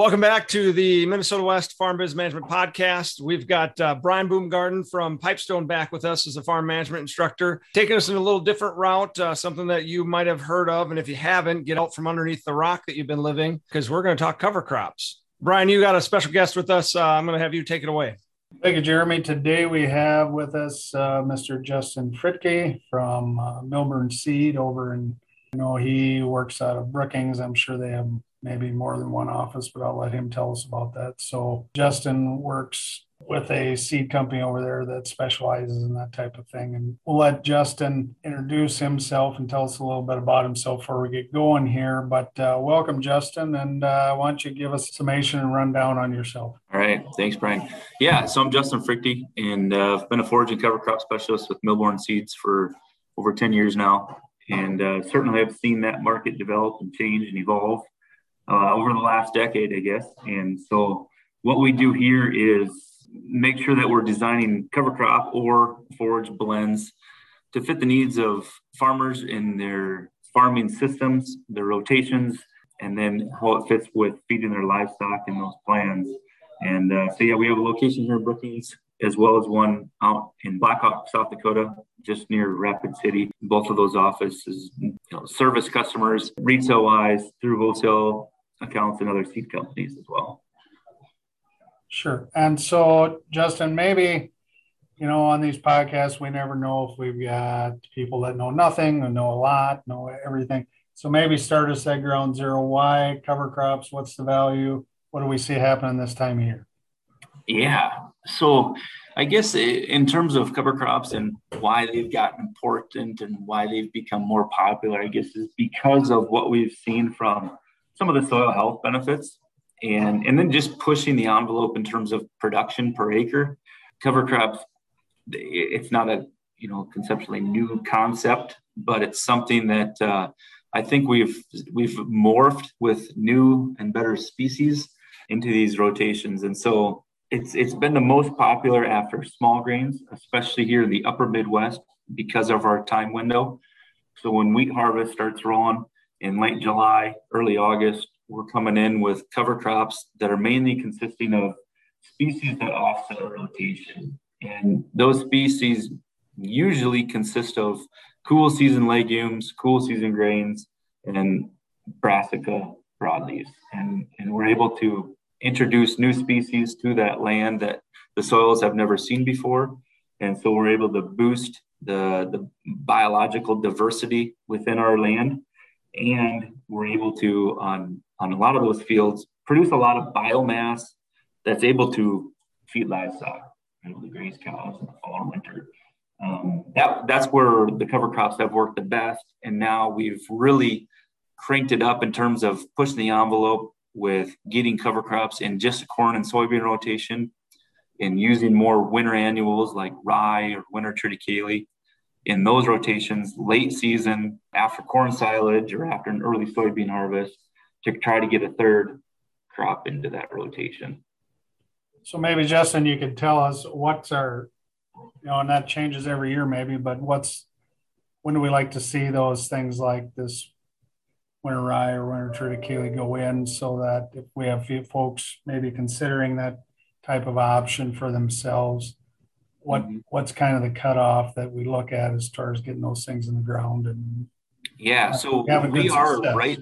Welcome back to the Minnesota West Farm Business Management Podcast. We've got uh, Brian Boomgaarden from Pipestone back with us as a farm management instructor, taking us in a little different route, uh, something that you might have heard of. And if you haven't, get out from underneath the rock that you've been living because we're going to talk cover crops. Brian, you got a special guest with us. Uh, I'm going to have you take it away. Thank you, Jeremy. Today we have with us uh, Mr. Justin Fruechte from uh, Millborn Seed over in, you know, he works out of Brookings. I'm sure they have maybe more than one office, but I'll let him tell us about that. So Justin works with a seed company over there that specializes in that type of thing. And we'll let Justin introduce himself and tell us a little bit about himself before we get going here. But uh, welcome, Justin. And uh, why don't you give us a summation and rundown on yourself? All right. Thanks, Brian. Yeah. So I'm Justin Fruechte, and uh, I've been a forage and cover crop specialist with Millborn Seeds for over 10 years now. And uh, certainly have seen that market develop and change and evolve uh, over the last decade, I guess. And so what we do here is make sure that we're designing cover crop or forage blends to fit the needs of farmers in their farming systems, their rotations, and then how it fits with feeding their livestock in those plans. And uh, so, yeah, we have a location here in Brookings as well as one out in Blackhawk, South Dakota, just near Rapid City. Both of those offices you know, service customers retail wise through wholesale accounts and other seed companies as well. Sure. And so, Justin, maybe, you know, on these podcasts, we never know if we've got people that know nothing and know a lot, know everything. So maybe start us at ground zero. Why cover crops? What's the value? What do we see happening this time of year? Yeah. So I guess in terms of cover crops and why they've gotten important and why they've become more popular, I guess is because of what we've seen from some of the soil health benefits and and then just pushing the envelope in terms of production per acre. Cover crops it's not a you know conceptually new concept but it's something that uh, i think we've we've morphed with new and better species into these rotations. And so it's it's been the most popular after small grains especially here in the upper midwest because of our time window. So when wheat harvest starts rolling in late July, early August, we're coming in with cover crops that are mainly consisting of species that offset rotation. And those species usually consist of cool season legumes, cool season grains, and brassica broadleaves. And, and we're able to introduce new species to that land that the soils have never seen before. And so we're able to boost the, the biological diversity within our land and we're able to on on a lot of those fields produce a lot of biomass that's able to feed livestock, able to graze cows in the fall and winter. Um, that that's where the cover crops have worked the best, and now we've really cranked it up in terms of pushing the envelope with getting cover crops in just corn and soybean rotation, and using more winter annuals like rye or winter triticale in those rotations late season after corn silage or after an early soybean harvest to try to get a third crop into that rotation. So maybe Justin, you could tell us what's our, you know, and that changes every year maybe, but what's when do we like to see those things like this winter rye or winter triticale go in so that if we have folks maybe considering that type of option for themselves, what mm-hmm. what's kind of the cutoff that we look at as far as getting those things in the ground and yeah so we are success. right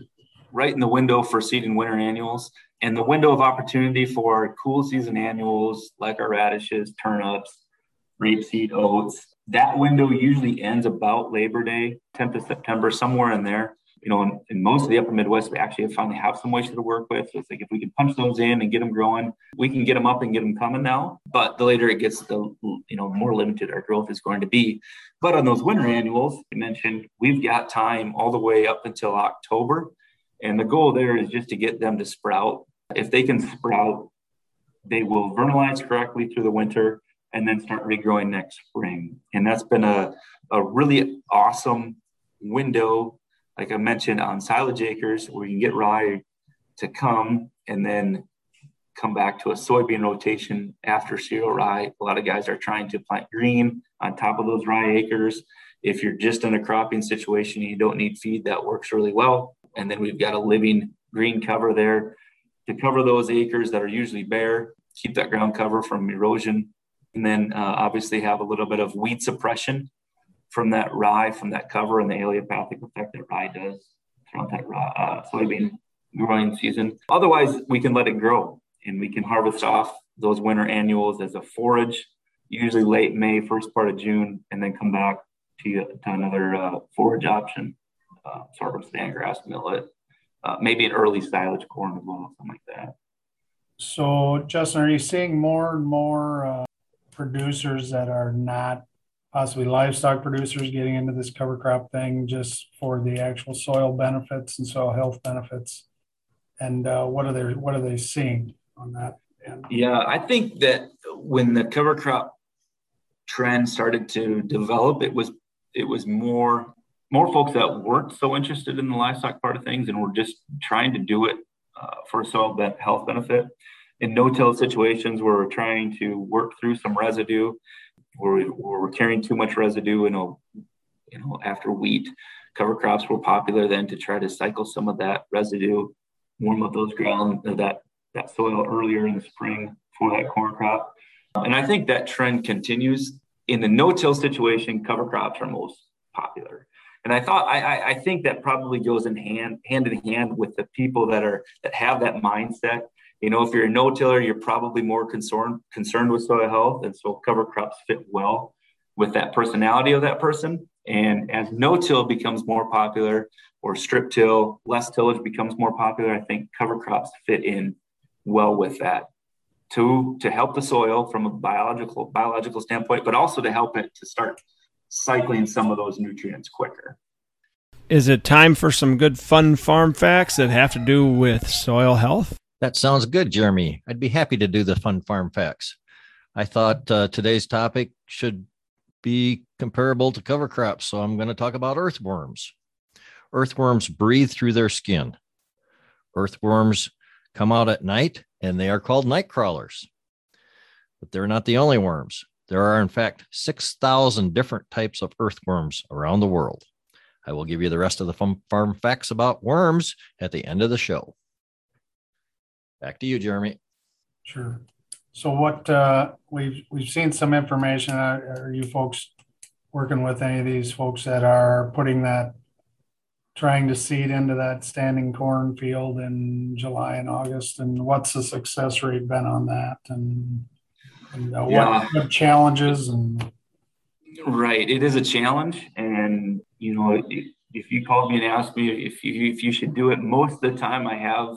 right in the window for seeding winter annuals and the window of opportunity for cool season annuals like our radishes turnips rapeseed oats that window usually ends about labor day 10th of september somewhere in there you know, in, in, most of the upper Midwest, we actually finally have some moisture to work with. So it's like if we can punch those in and get them growing, we can get them up and get them coming now. But the later it gets, the you know more limited our growth is going to be. But on those winter annuals, you mentioned we've got time all the way up until October, and the goal there is just to get them to sprout. If they can sprout, they will vernalize correctly through the winter and then start regrowing next spring. And that's been a, a really awesome window like I mentioned on silage acres, where you can get rye to come and then come back to a soybean rotation after cereal rye. A lot of guys are trying to plant green on top of those rye acres. If you're just in a cropping situation, you don't need feed, that works really well. And then we've got a living green cover there to cover those acres that are usually bare, keep that ground cover from erosion, and then uh, obviously have a little bit of weed suppression from that rye, from that cover, and the allelopathic effect that rye does throughout that rye, uh, soybean growing season. Otherwise, we can let it grow and we can harvest off those winter annuals as a forage, usually late May, first part of June, and then come back to, to another uh, forage option, uh, sorghum, stand grass, millet, uh, maybe an early silage corn as well, something like that. So, Justin, are you seeing more and more uh, producers that are not possibly livestock producers getting into this cover crop thing just for the actual soil benefits and soil health benefits? And uh, what are they what are they seeing on that? End? Yeah, I think that when the cover crop trend started to develop, it was it was more more folks that weren't so interested in the livestock part of things and were just trying to do it uh, for soil health benefit. In no-till situations where we're trying to work through some residue, where, we, where we're carrying too much residue, know, you know, after wheat, cover crops were popular then to try to cycle some of that residue, warm up those ground, uh, that that soil earlier in the spring for that corn crop. And I think that trend continues. In the no-till situation, cover crops are most popular. And I thought I, I think that probably goes in hand hand in hand with the people that are that have that mindset. You know, if you're a no-tiller, you're probably more concerned concerned with soil health, and so cover crops fit well with that personality of that person. And as no-till becomes more popular, or strip till, less tillage becomes more popular, I think cover crops fit in well with that to to help the soil from a biological biological standpoint, but also to help it to start cycling some of those nutrients quicker. Is it time for some good fun farm facts that have to do with soil health? That sounds good, Jeremy. I'd be happy to do the fun farm facts. I thought uh, today's topic should be comparable to cover crops, so I'm going to talk about earthworms. Earthworms breathe through their skin. Earthworms come out at night and they are called night crawlers. But they're not the only worms. There are, in fact, 6,000 different types of earthworms around the world. I will give you the rest of the fun farm facts about worms at the end of the show. Back to you, Jeremy. Sure. So, what uh, we've we've seen some information. Are you folks working with any of these folks that are putting that trying to seed into that standing corn field in July and August, and what's the success rate been on that, and, and uh, yeah. what, what challenges and right, it is a challenge, and you know, if you called me and asked me if you if you should do it, most of the time I have a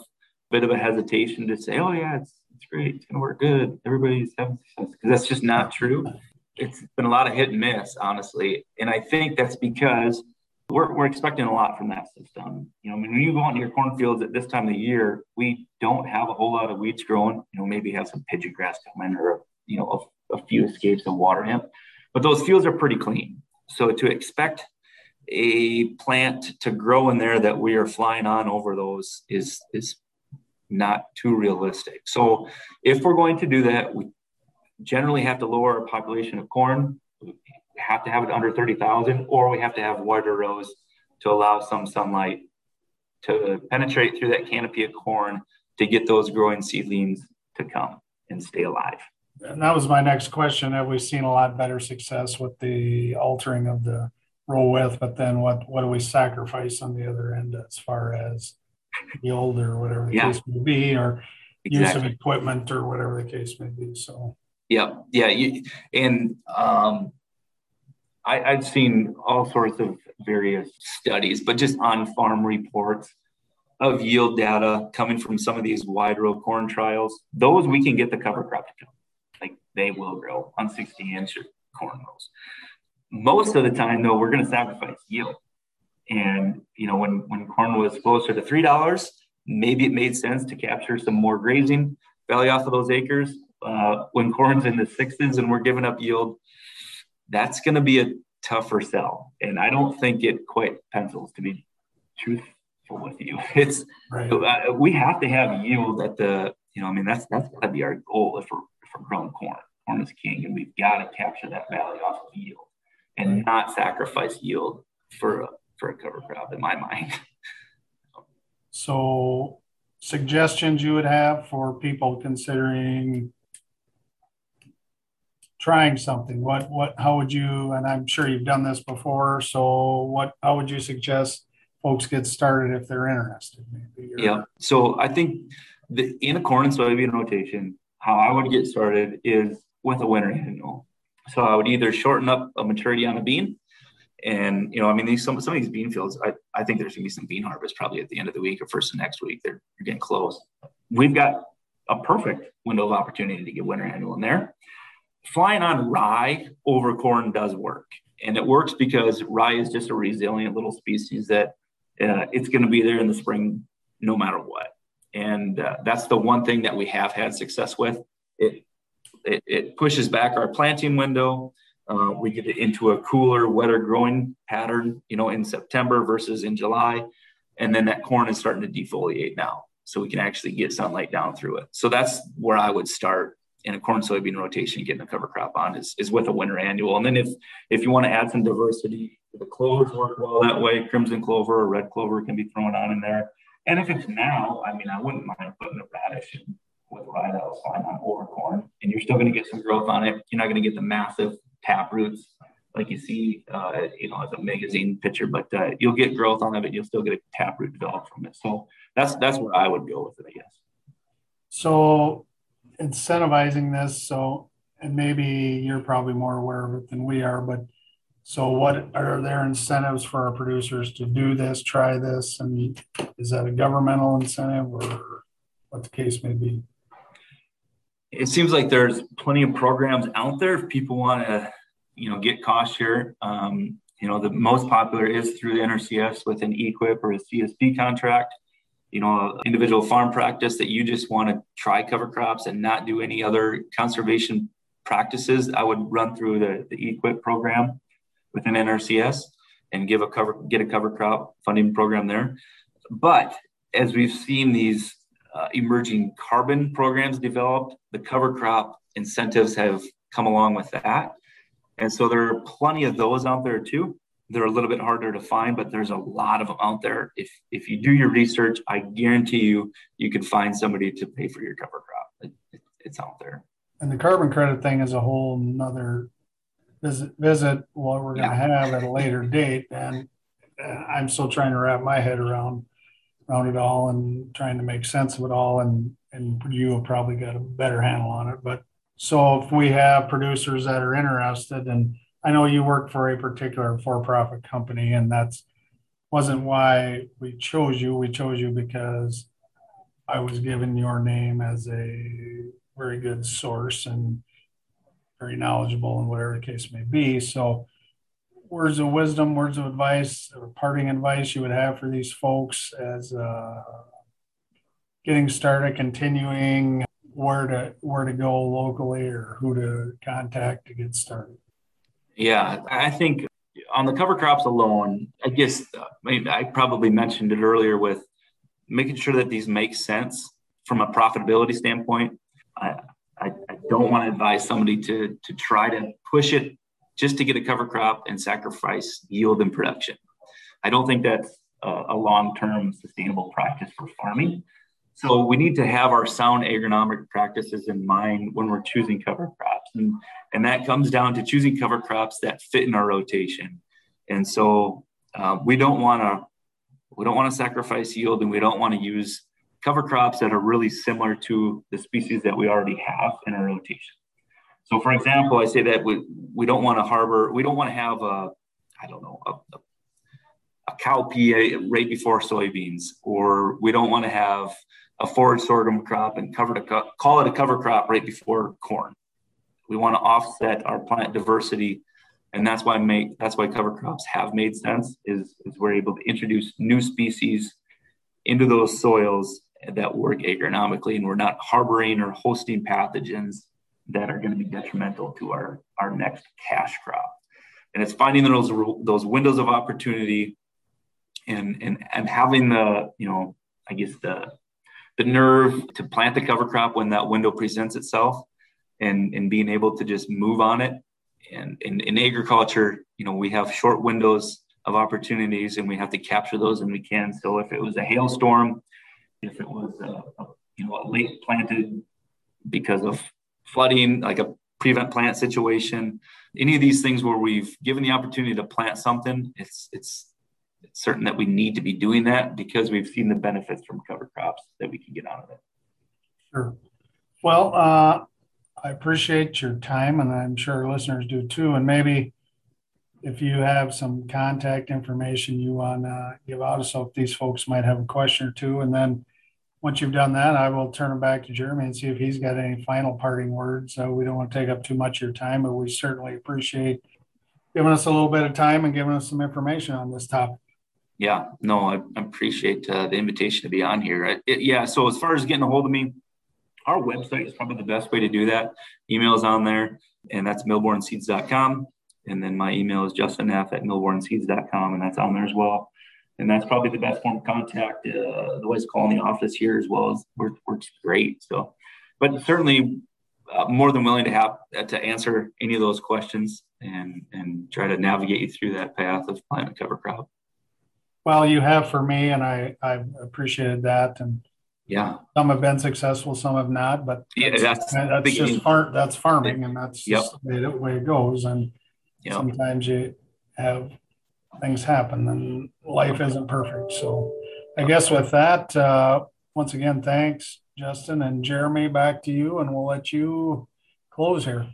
bit of a hesitation to say, oh yeah, it's it's great, it's gonna work good, everybody's having success, because that's just not true. It's been a lot of hit and miss, honestly, and I think that's because we're, we're expecting a lot from that system. You know, I mean, when you go out in your cornfields at this time of the year, we don't have a whole lot of weeds growing. You know, maybe have some pigeon grass come in or, you know, a, a few escapes of water hemp, but those fields are pretty clean. So to expect a plant to grow in there that we are flying on over those is, is not too realistic. So if we're going to do that, we generally have to lower our population of corn We have to have it under 30,000 or we have to have wider rows to allow some sunlight to penetrate through that canopy of corn to get those growing seedlings to come and stay alive. And that was my next question. Have we seen a lot better success with the altering of the row width? But then what, what do we sacrifice on the other end as far as yield or whatever the yeah. case may be, or exactly. use of equipment or whatever the case may be? So, yeah, yeah. You, and um, I, have seen all sorts of various studies, but just on farm reports of yield data coming from some of these wide row corn trials. Those we can get the cover crop to come. Like they will grow on 60 inch corn rows. Most of the time, though, we're going to sacrifice yield. And you know, when when corn was closer to three dollars, maybe it made sense to capture some more grazing value off of those acres. Uh, when corn's in the sixes and we're giving up yield, that's going to be a tougher sell. And I don't think it quite pencils to be truthful with you. It's right. uh, we have to have yield at the you know I mean that's that's got to be our goal if we're if we're growing corn. Corn is king, and we've got to capture that value off of yield and right. not sacrifice yield for for a cover crop in my mind. so suggestions you would have for people considering trying something? What what how would you and I'm sure you've done this before, so what how would you suggest folks get started if they're interested maybe? Or, yeah. So I think the in a corn and soybean rotation, how I would get started is with a winter annual. So I would either shorten up a maturity on a bean and you know, I mean, these some some of these bean fields, I, I think there's gonna be some bean harvest probably at the end of the week or first of next week. They're getting close. We've got a perfect window of opportunity to get winter annual in there flying on rye over corn does work. And it works because rye is just a resilient little species that uh, it's going to be there in the spring no matter what. And uh, that's the one thing that we have had success with. It, it, it pushes back our planting window. Uh, we get it into a cooler, wetter growing pattern, you know, in September versus in July. And then that corn is starting to defoliate now. So we can actually get sunlight down through it. So that's where I would start in a corn soybean rotation, getting a cover crop on is, is with a winter annual. And then if if you want to add some diversity, the clovers work well that way. Crimson clover or red clover can be thrown on in there. And if it's now, I mean, I wouldn't mind putting a radish in with rye that was fine on over corn, and you're still going to get some growth on it. You're not going to get the massive tap roots like you see, uh, you know, as a magazine picture, but uh, you'll get growth on it. but You'll still get a tap root developed from it. So that's that's where I would go with it, I guess. So incentivizing this. So, and maybe you're probably more aware of it than we are, but so what are there incentives for our producers to do this, try this? And is that a governmental incentive or what the case may be? It seems like there's plenty of programs out there if people want to, you know, get cost share. Um, you know, the most popular is through the NRCS with an EQIP or a CSP contract you know, individual farm practice that you just want to try cover crops and not do any other conservation practices, I would run through the, the EQIP program within NRCS and give a cover, get a cover crop funding program there. But as we've seen these uh, emerging carbon programs developed, the cover crop incentives have come along with that. And so there are plenty of those out there too. They're a little bit harder to find, but there's a lot of them out there. If if you do your research, I guarantee you you can find somebody to pay for your cover crop. It, it, it's out there. And the carbon credit thing is a whole nother visit visit what we're going to yeah. have at a later date. And uh, I'm still trying to wrap my head around around it all and trying to make sense of it all. And and you have probably got a better handle on it. But so if we have producers that are interested and I know you work for a particular for-profit company, and that's wasn't why we chose you. We chose you because I was given your name as a very good source and very knowledgeable in whatever the case may be. So, words of wisdom, words of advice, or parting advice you would have for these folks as uh, getting started, continuing where to where to go locally or who to contact to get started. Yeah, I think on the cover crops alone, I guess I, mean, I probably mentioned it earlier with making sure that these make sense from a profitability standpoint. I, I, I don't want to advise somebody to to try to push it just to get a cover crop and sacrifice yield and production. I don't think that's a, a long-term sustainable practice for farming. So we need to have our sound agronomic practices in mind when we're choosing cover crops. And, and that comes down to choosing cover crops that fit in our rotation. And so uh, we don't want to we don't want to sacrifice yield and we don't want to use cover crops that are really similar to the species that we already have in our rotation. So for example, I say that we, we don't want to harbor, we don't want to have a, I don't know, a, a, a cowpea right before soybeans, or we don't want to have a forage sorghum crop and cover to co- call it a cover crop right before corn. We want to offset our plant diversity, and that's why make that's why cover crops have made sense. Is is we're able to introduce new species into those soils that work agronomically, and we're not harboring or hosting pathogens that are going to be detrimental to our our next cash crop. And it's finding those those windows of opportunity, and and and having the you know I guess the the nerve to plant the cover crop when that window presents itself and, and being able to just move on it. And in, agriculture, you know, we have short windows of opportunities and we have to capture those and we can. So if it was a hailstorm if it was a, a you know a late planted because of flooding, like a prevent plant situation, any of these things where we've given the opportunity to plant something, it's it's it's certain that we need to be doing that because we've seen the benefits from cover crops that we can get out of it. Sure. Well, uh, I appreciate your time, and I'm sure listeners do too. And maybe if you have some contact information you want to give out, so if these folks might have a question or two, and then once you've done that, I will turn it back to Jeremy and see if he's got any final parting words. So we don't want to take up too much of your time, but we certainly appreciate giving us a little bit of time and giving us some information on this topic. Yeah, no, I, appreciate uh, the invitation to be on here. It, yeah, so as far as getting a hold of me, our website is probably the best way to do that. Email is on there, and that's millbornseeds.com. And then my email is justinf at millbornseeds.com, and that's on there as well and that's probably the best form of contact. Uh, otherwise, calling the office here as well as works, works great. So, but certainly uh, more than willing to have uh, to answer any of those questions and and try to navigate you through that path of planting cover crop. Well, you have for me, and I I appreciated that, and yeah, some have been successful, some have not, but yeah, that's, that's just far, that's farming, and that's yep. the way, the way it goes. And yep. sometimes you have things happen and life isn't perfect. So I guess with that, uh, once again, thanks, Justin and Jeremy, back to you, and we'll let you close here.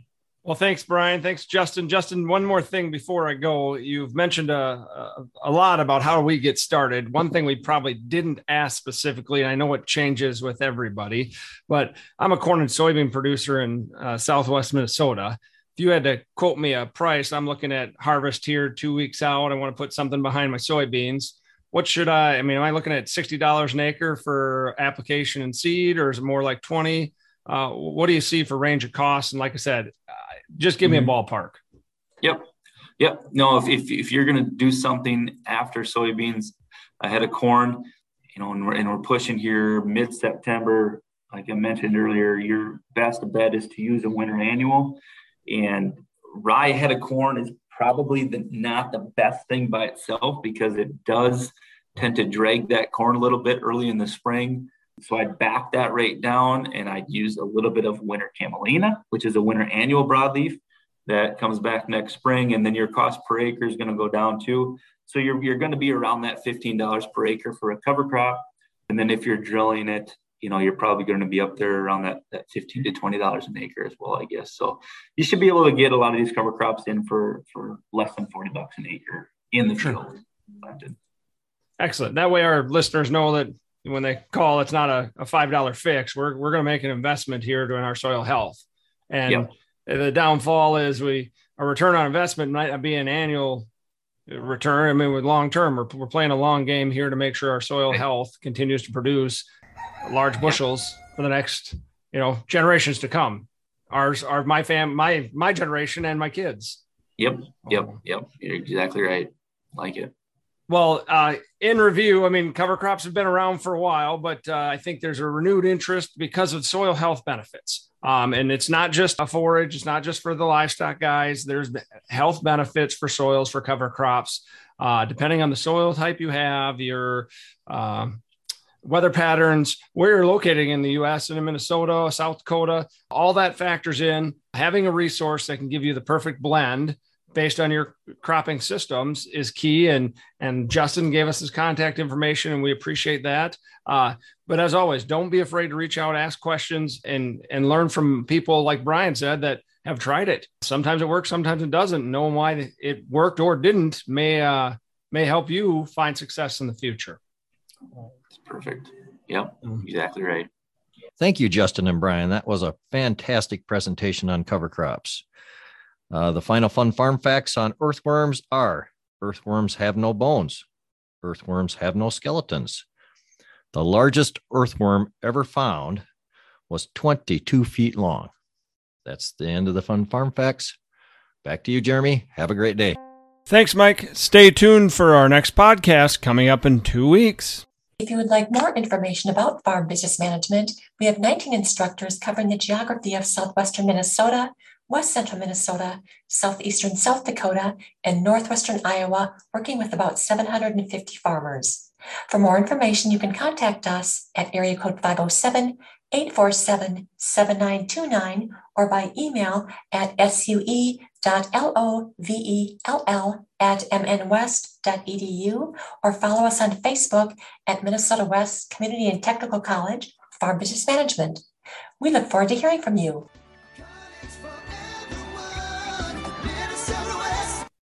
Well, thanks, Brian. Thanks, Justin. Justin, one more thing before I go. You've mentioned a, a, a, lot about how we get started. One thing we probably didn't ask specifically, and I know it changes with everybody, but I'm a corn and soybean producer in uh, Southwest Minnesota if you had to quote me a price, I'm looking at harvest here two weeks out. I want to put something behind my soybeans. What should I? I mean, am I looking at sixty dollars an acre for application and seed, or is it more like twenty? Uh, what do you see for range of costs? And like I said, uh, just give me a mm-hmm. ballpark. Yep, yep. No, if if, if you're going to do something after soybeans ahead of corn, you know, and we're and we're pushing here mid September, like I mentioned earlier, your best bet is to use a winter annual and rye head of corn is probably the, not the best thing by itself because it does tend to drag that corn a little bit early in the spring. So I'd back that rate down and I'd use a little bit of winter camelina, which is a winter annual broadleaf that comes back next spring. And then your cost per acre is going to go down too. So you're, you're going to be around that $15 per acre for a cover crop. And then if you're drilling it you know, you're probably going to be up there around that, that 15 to $20 an acre as well, I guess. So you should be able to get a lot of these cover crops in for, for less than 40 bucks an acre in the field. Planted. Excellent. That way our listeners know that when they call, it's not a, a $5 fix. We're, we're going to make an investment here doing our soil health. And yep. the downfall is we, a return on investment might not be an annual return. I mean, with long term, we're, we're playing a long game here to make sure our soil health continues to produce large bushels for the next you know generations to come. Ours are my fam my my generation and my kids. Yep yep yep. You're exactly right. Like it. Well uh, in review i mean cover crops have been around for a while but uh, i think there's a renewed interest because of soil health benefits. Um, and it's not just a forage it's not just for the livestock guys. There's health benefits for soils for cover crops. Uh, depending on the soil type you have your um, weather patterns, where you're located in the US and in Minnesota, South Dakota, all that factors in. Having a resource that can give you the perfect blend based on your cropping systems is key. And and Justin gave us his contact information, and we appreciate that. Uh, but as always, don't be afraid to reach out, ask questions, and and learn from people like Brian said that have tried it. Sometimes it works, sometimes it doesn't. Knowing why it worked or didn't may uh, may help you find success in the future. Perfect. Yep, mm. exactly right. Thank you, Justin and Brian. That was a fantastic presentation on cover crops. Uh, the final fun farm facts on earthworms are earthworms have no bones, earthworms have no skeletons. The largest earthworm ever found was 22 feet long. That's the end of the fun farm facts. Back to you, Jeremy. Have a great day. Thanks, Mike. Stay tuned for our next podcast coming up in two weeks. If you would like more information about farm business management, we have 19 instructors covering the geography of southwestern Minnesota, west central Minnesota, southeastern South Dakota, and northwestern Iowa, working with about 750 farmers. For more information, you can contact us at area code 507 847 7929 or by email at sue.lovell at mnwest.edu or follow us on Facebook at Minnesota West Community and Technical College Farm Business Management. We look forward to hearing from you.